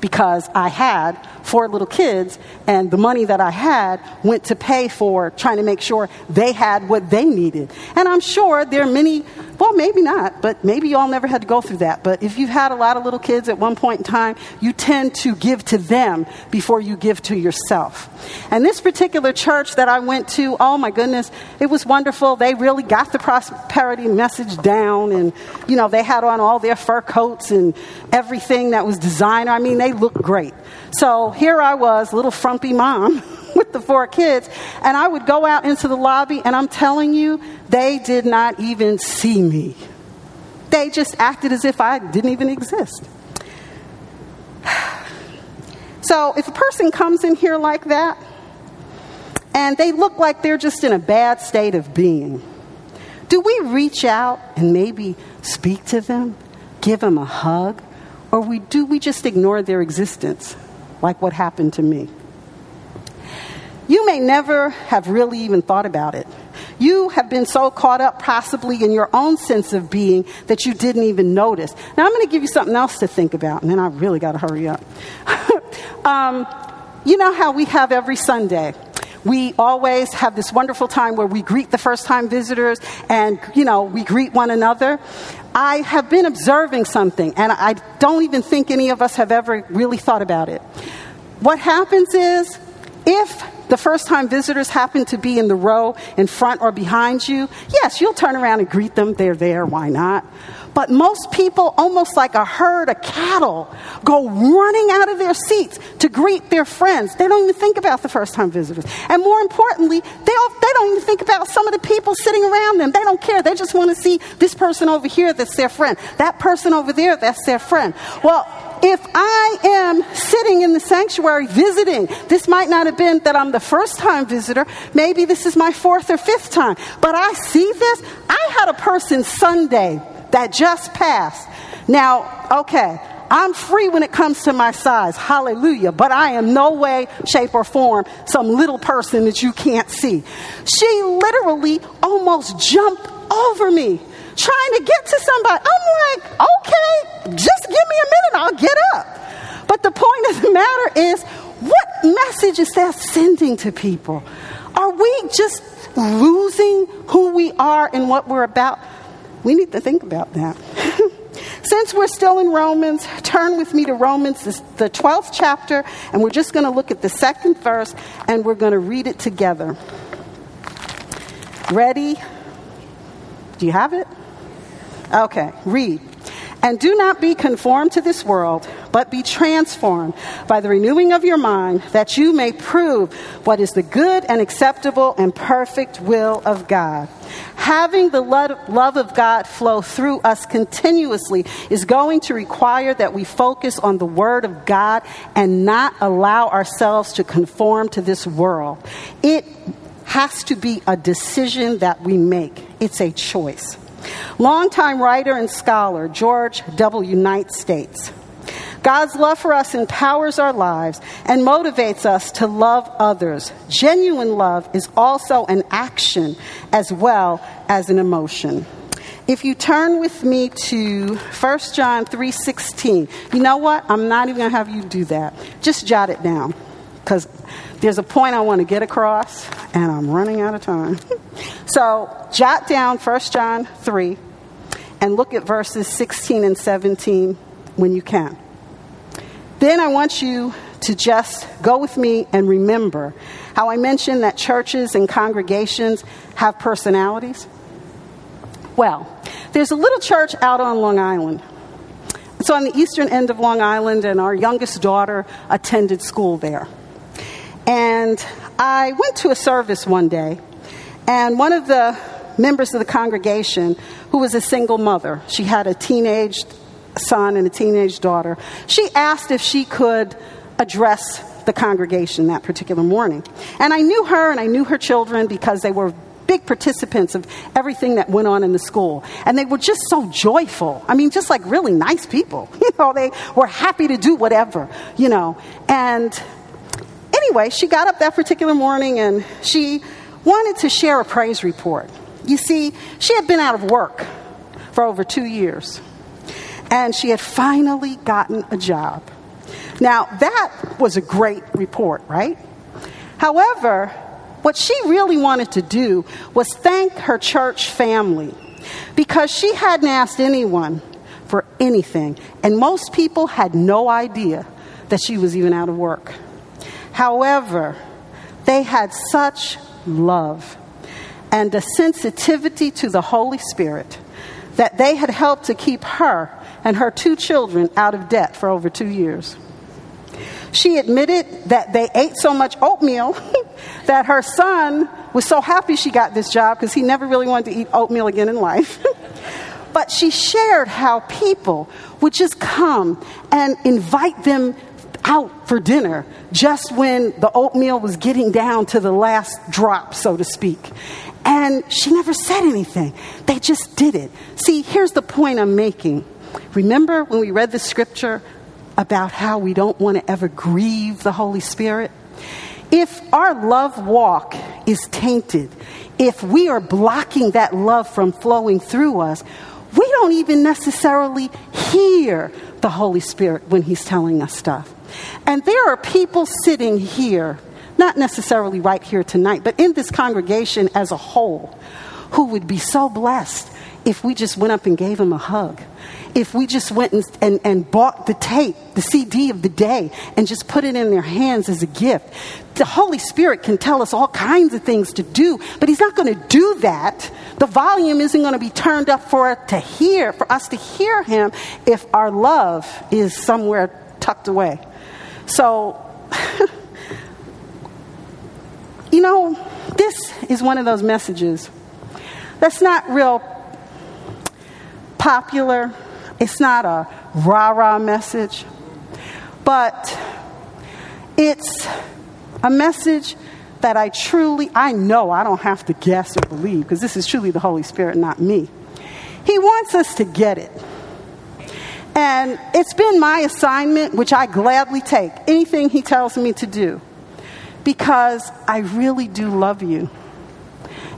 because I had four little kids, and the money that I had went to pay for trying to make sure they had what they needed. And I'm sure there are many, well, maybe not, but maybe you all never had to go through that. But if you've had a lot of little kids at one point in time, you tend to give to them before you give to yourself. And this particular church that I went to, oh my goodness, it was wonderful. They really got the prosperity message down, and, you know, they had on all their fur coats and everything that was designer. I mean, they looked great. So here I was, little frumpy mom with the four kids, and I would go out into the lobby, and I'm telling you, they did not even see me. They just acted as if I didn't even exist. So if a person comes in here like that, and they look like they're just in a bad state of being, do we reach out and maybe speak to them, give them a hug, or we, do we just ignore their existence? Like what happened to me. You may never have really even thought about it. You have been so caught up, possibly in your own sense of being, that you didn't even notice. Now, I'm going to give you something else to think about, and then I really got to hurry up. um, you know how we have every Sunday we always have this wonderful time where we greet the first time visitors and, you know, we greet one another. I have been observing something, and I don't even think any of us have ever really thought about it. What happens is, if the first time visitors happen to be in the row in front or behind you, yes, you'll turn around and greet them. They're there, why not? But most people, almost like a herd of cattle, go running out of their seats to greet their friends. They don't even think about the first time visitors. And more importantly, they don't, they don't even think about some of the people sitting around them. They don't care. They just want to see this person over here that's their friend, that person over there that's their friend. Well, if I am sitting in the sanctuary visiting, this might not have been that I'm the first time visitor, maybe this is my fourth or fifth time, but I see this. I had a person Sunday that just passed. Now, okay, I'm free when it comes to my size. Hallelujah. But I am no way, shape, or form some little person that you can't see. She literally almost jumped over me trying to get to somebody. I'm like, okay, just give me a minute, I'll get up. But the point of the matter is, what message is that sending to people? Are we just losing who we are and what we're about? We need to think about that. Since we're still in Romans, turn with me to Romans, the 12th chapter, and we're just going to look at the second verse and we're going to read it together. Ready? Do you have it? Okay, read. And do not be conformed to this world, but be transformed by the renewing of your mind, that you may prove what is the good and acceptable and perfect will of God. Having the love of God flow through us continuously is going to require that we focus on the Word of God and not allow ourselves to conform to this world. It has to be a decision that we make, it's a choice. Longtime writer and scholar George W. Knight states God's love for us empowers our lives and motivates us to love others. Genuine love is also an action as well as an emotion. If you turn with me to 1 John 3:16. You know what? I'm not even going to have you do that. Just jot it down cuz there's a point I want to get across and I'm running out of time. so, jot down 1 John 3 and look at verses 16 and 17 when you can. Then I want you to just go with me and remember how I mentioned that churches and congregations have personalities. Well, there's a little church out on Long Island. It's on the eastern end of Long Island, and our youngest daughter attended school there. And I went to a service one day, and one of the members of the congregation, who was a single mother, she had a teenage son and a teenage daughter, she asked if she could address the congregation that particular morning. And I knew her and I knew her children because they were big participants of everything that went on in the school. And they were just so joyful. I mean, just like really nice people. You know, they were happy to do whatever, you know. And anyway, she got up that particular morning and she wanted to share a praise report. You see, she had been out of work for over two years and she had finally gotten a job. Now, that was a great report, right? However, what she really wanted to do was thank her church family because she hadn't asked anyone for anything, and most people had no idea that she was even out of work. However, they had such love and a sensitivity to the Holy Spirit that they had helped to keep her and her two children out of debt for over two years. She admitted that they ate so much oatmeal that her son was so happy she got this job because he never really wanted to eat oatmeal again in life. but she shared how people would just come and invite them out for dinner just when the oatmeal was getting down to the last drop, so to speak. And she never said anything. They just did it. See, here's the point I'm making. Remember when we read the scripture about how we don't want to ever grieve the Holy Spirit? If our love walk is tainted, if we are blocking that love from flowing through us, we don't even necessarily hear the Holy Spirit when He's telling us stuff. And there are people sitting here, not necessarily right here tonight, but in this congregation as a whole, who would be so blessed if we just went up and gave them a hug if we just went and, and, and bought the tape, the CD of the day, and just put it in their hands as a gift. The Holy Spirit can tell us all kinds of things to do, but He's not going to do that. The volume isn't going to be turned up for it to hear, for us to hear Him, if our love is somewhere tucked away. So, you know, this is one of those messages that's not real popular it's not a rah rah message, but it's a message that I truly, I know I don't have to guess or believe because this is truly the Holy Spirit, not me. He wants us to get it. And it's been my assignment, which I gladly take, anything He tells me to do, because I really do love you.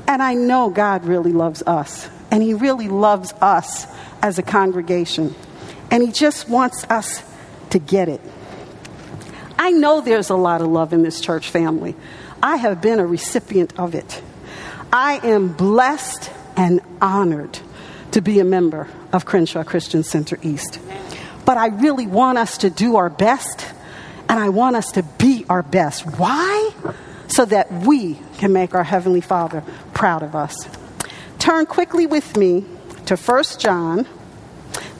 And I know God really loves us. And He really loves us as a congregation. And He just wants us to get it. I know there's a lot of love in this church family. I have been a recipient of it. I am blessed and honored to be a member of Crenshaw Christian Center East. But I really want us to do our best, and I want us to be our best. Why? So that we can make our Heavenly Father proud of us. Turn quickly with me to 1 John,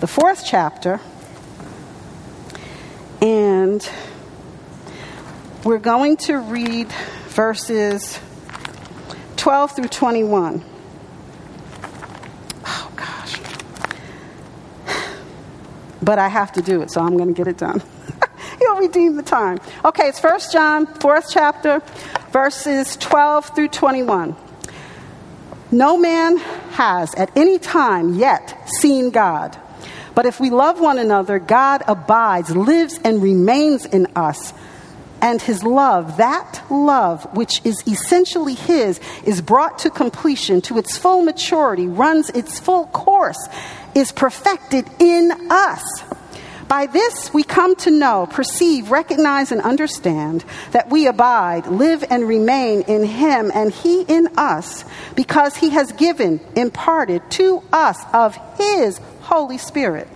the fourth chapter, and we're going to read verses 12 through 21. Oh, gosh. But I have to do it, so I'm going to get it done. He'll redeem the time. Okay, it's 1 John, 4th chapter, verses 12 through 21. No man has at any time yet seen God. But if we love one another, God abides, lives, and remains in us. And his love, that love which is essentially his, is brought to completion, to its full maturity, runs its full course, is perfected in us. By this we come to know, perceive, recognize, and understand that we abide, live, and remain in Him and He in us, because He has given, imparted to us of His Holy Spirit.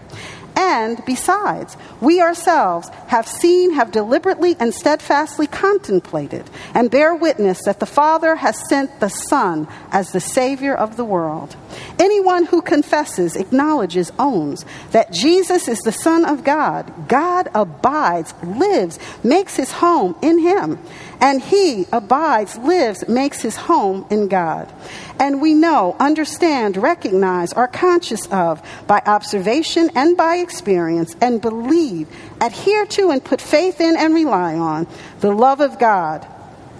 And besides, we ourselves have seen, have deliberately and steadfastly contemplated, and bear witness that the Father has sent the Son as the Savior of the world. Anyone who confesses, acknowledges, owns that Jesus is the Son of God, God abides, lives, makes his home in him, and he abides, lives, makes his home in God. And we know, understand, recognize, are conscious of by observation and by experience, and believe, adhere to, and put faith in and rely on the love of God,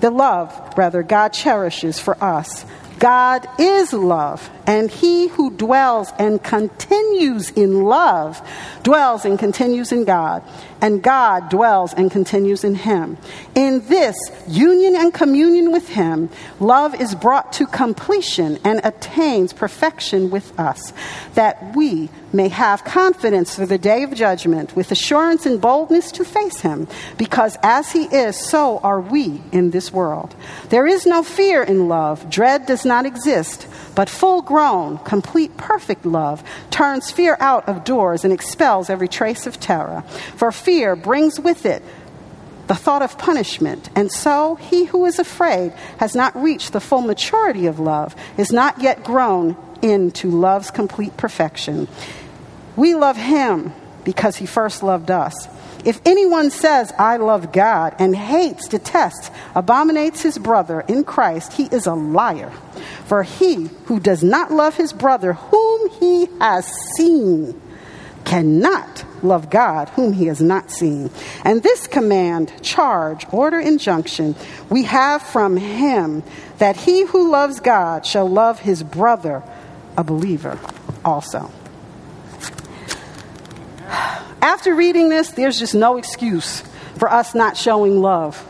the love, rather, God cherishes for us. God is love, and he who dwells and continues in love dwells and continues in God, and God dwells and continues in him. In this union and communion with him, love is brought to completion and attains perfection with us, that we may have confidence for the day of judgment, with assurance and boldness to face him, because as he is, so are we in this world. There is no fear in love, dread does not exist, but full grown, complete, perfect love turns fear out of doors and expels every trace of terror. For fear brings with it the thought of punishment, and so he who is afraid has not reached the full maturity of love, is not yet grown into love's complete perfection. We love him because he first loved us. If anyone says, I love God, and hates, detests, abominates his brother in Christ, he is a liar. For he who does not love his brother, whom he has seen, cannot love God, whom he has not seen. And this command, charge, order, injunction, we have from him that he who loves God shall love his brother, a believer, also. After reading this, there's just no excuse for us not showing love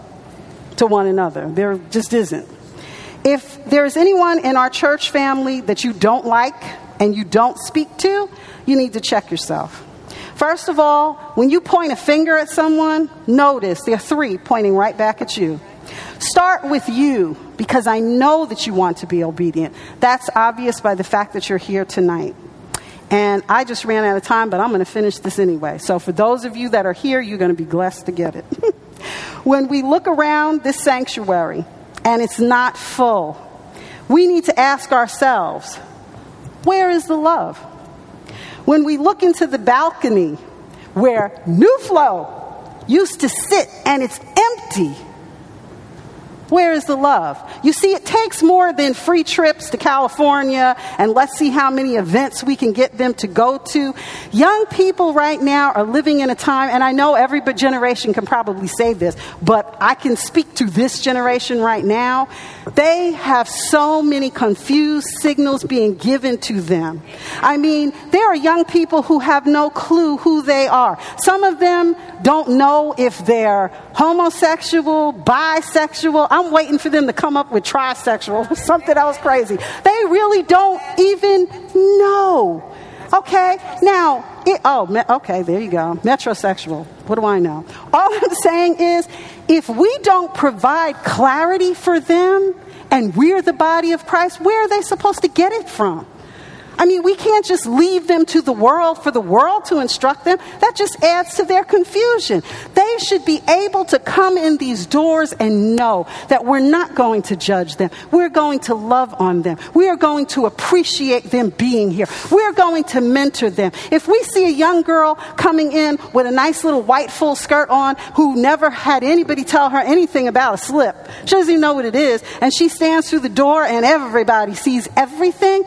to one another. There just isn't. If there's anyone in our church family that you don't like and you don't speak to, you need to check yourself. First of all, when you point a finger at someone, notice there are three pointing right back at you. Start with you because I know that you want to be obedient. That's obvious by the fact that you're here tonight. And I just ran out of time, but I'm going to finish this anyway. So for those of you that are here, you're going to be blessed to get it. when we look around this sanctuary and it's not full, we need to ask ourselves, where is the love? When we look into the balcony where New Flow used to sit and it's empty, where is the love? You see, it takes more than free trips to California and let's see how many events we can get them to go to. Young people right now are living in a time, and I know every generation can probably say this, but I can speak to this generation right now. They have so many confused signals being given to them. I mean, there are young people who have no clue who they are. Some of them don't know if they're homosexual, bisexual. I'm waiting for them to come up with trisexual, something else crazy. They really don't even know. Okay, now, it, oh, okay, there you go. Metrosexual. What do I know? All I'm saying is if we don't provide clarity for them and we're the body of Christ, where are they supposed to get it from? I mean, we can't just leave them to the world for the world to instruct them. That just adds to their confusion. They should be able to come in these doors and know that we're not going to judge them. We're going to love on them. We are going to appreciate them being here. We're going to mentor them. If we see a young girl coming in with a nice little white full skirt on who never had anybody tell her anything about a slip, she doesn't even know what it is, and she stands through the door and everybody sees everything,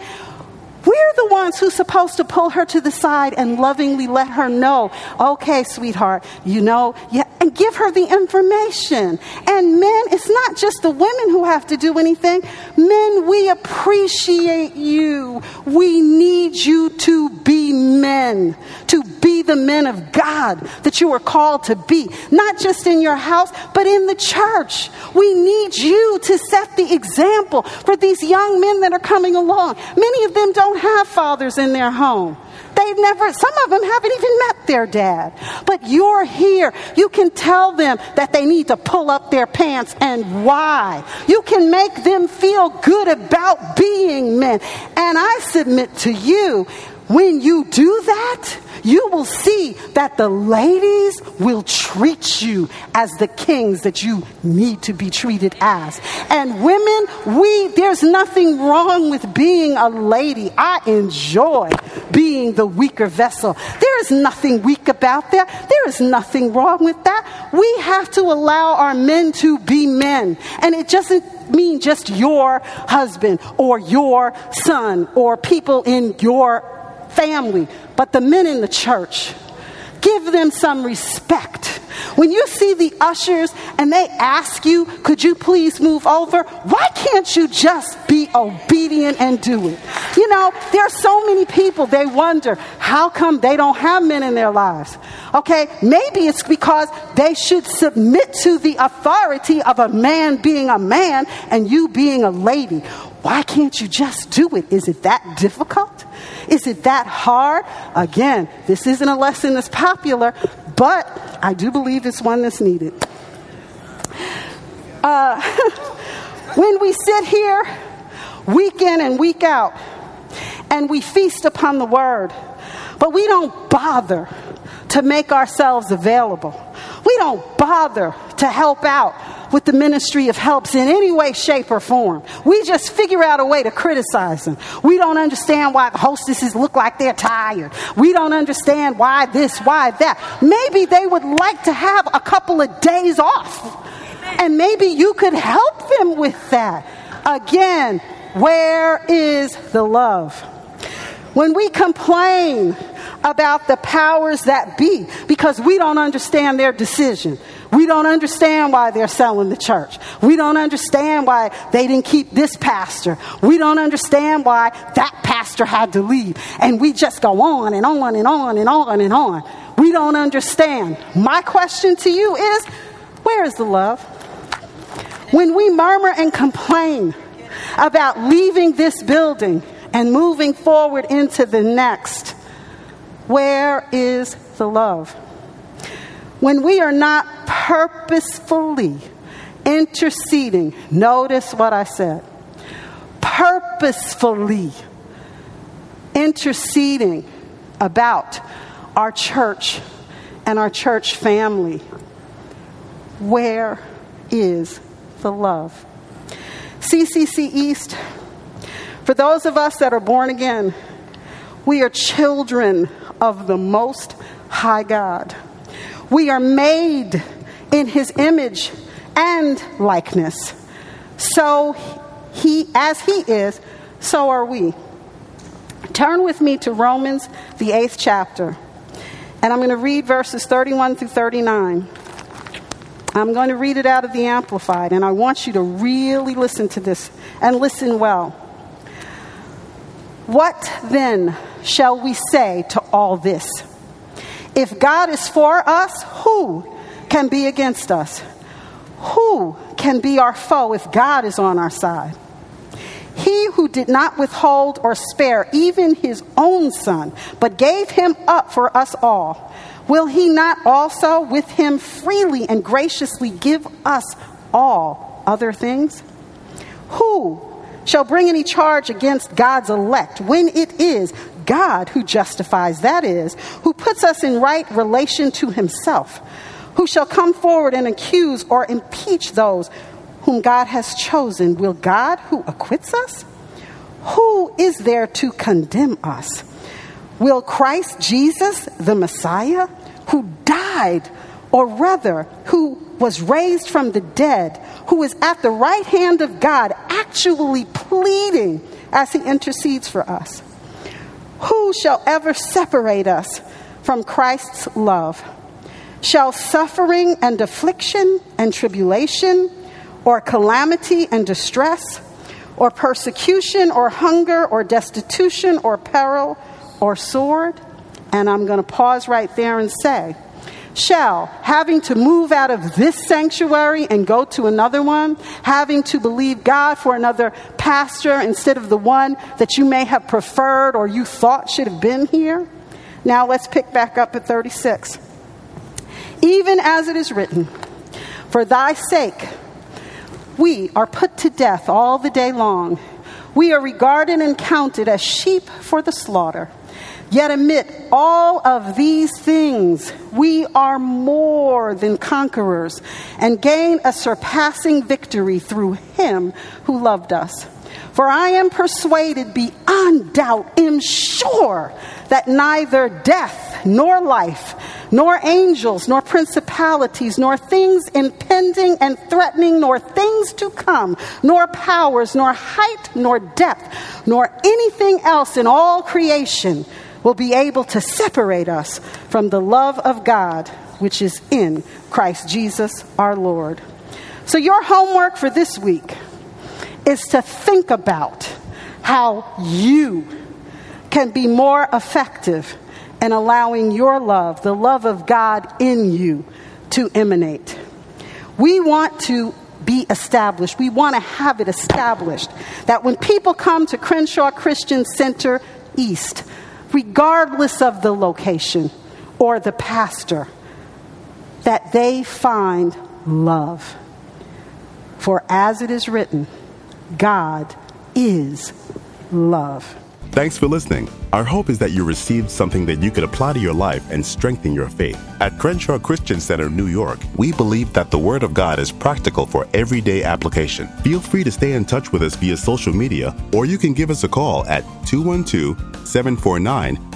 we're the ones who's supposed to pull her to the side and lovingly let her know, okay, sweetheart, you know, yeah, and give her the information. And men, it's not just the women who have to do anything. Men, we appreciate you. We need you to be men, to be the men of God that you are called to be, not just in your house, but in the church. We need you to set the example for these young men that are coming along. Many of them don't have fathers in their home. They've never, some of them haven't even met their dad. But you're here. You can tell them that they need to pull up their pants and why. You can make them feel good about being men. And I submit to you, when you do that, you will see that the ladies will treat you as the kings that you need to be treated as. And women, we, there's nothing wrong with being a lady. I enjoy being the weaker vessel. There is nothing weak about that. There is nothing wrong with that. We have to allow our men to be men. And it doesn't mean just your husband or your son or people in your family, but the men in the church. Give them some respect. When you see the ushers and they ask you, could you please move over? Why can't you just be obedient and do it? You know, there are so many people, they wonder, how come they don't have men in their lives? Okay, maybe it's because they should submit to the authority of a man being a man and you being a lady. Why can't you just do it? Is it that difficult? Is it that hard? Again, this isn't a lesson that's popular, but I do believe it's one that's needed. Uh, when we sit here week in and week out and we feast upon the word, but we don't bother to make ourselves available. We don't bother to help out with the ministry of helps in any way, shape, or form. We just figure out a way to criticize them. We don't understand why the hostesses look like they're tired. We don't understand why this, why that. Maybe they would like to have a couple of days off. And maybe you could help them with that. Again, where is the love? When we complain about the powers that be because we don't understand their decision. We don't understand why they're selling the church. We don't understand why they didn't keep this pastor. We don't understand why that pastor had to leave. And we just go on and on and on and on and on. We don't understand. My question to you is where is the love? When we murmur and complain about leaving this building and moving forward into the next, where is the love? When we are not purposefully interceding, notice what I said purposefully interceding about our church and our church family, where is the love. CCC East, for those of us that are born again, we are children of the Most High God. We are made in His image and likeness. So he, as He is, so are we. Turn with me to Romans, the eighth chapter, and I'm going to read verses 31 through 39. I'm going to read it out of the Amplified, and I want you to really listen to this and listen well. What then shall we say to all this? If God is for us, who can be against us? Who can be our foe if God is on our side? He who did not withhold or spare even his own son, but gave him up for us all will he not also with him freely and graciously give us all other things? Who shall bring any charge against God's elect when it is God who justifies, that is, who puts us in right relation to himself? Who shall come forward and accuse or impeach those whom God has chosen? Will God who acquits us? Who is there to condemn us? Will Christ Jesus, the Messiah, who died, or rather, who was raised from the dead, who is at the right hand of God, actually pleading as he intercedes for us? Who shall ever separate us from Christ's love? Shall suffering and affliction and tribulation, or calamity and distress, or persecution, or hunger, or destitution, or peril, or sword. And I'm going to pause right there and say, shall, having to move out of this sanctuary and go to another one, having to believe God for another pastor instead of the one that you may have preferred or you thought should have been here. Now let's pick back up at 36. Even as it is written, For thy sake we are put to death all the day long. We are regarded and counted as sheep for the slaughter. Yet amid all of these things, we are more than conquerors and gain a surpassing victory through him who loved us. For I am persuaded beyond doubt, am sure that neither death nor life, nor angels, nor principalities, nor things impending and threatening, nor things to come, nor powers, nor height, nor depth, nor anything else in all creation will be able to separate us from the love of God which is in Christ Jesus our Lord. So, your homework for this week is to think about how you can be more effective in allowing your love, the love of God in you, to emanate. We want to be established. We want to have it established that when people come to Crenshaw Christian Center East, regardless of the location or the pastor, that they find love. For as it is written, God is love. Thanks for listening. Our hope is that you received something that you could apply to your life and strengthen your faith. At Crenshaw Christian Center, New York, we believe that the Word of God is practical for everyday application. Feel free to stay in touch with us via social media, or you can give us a call at 212 749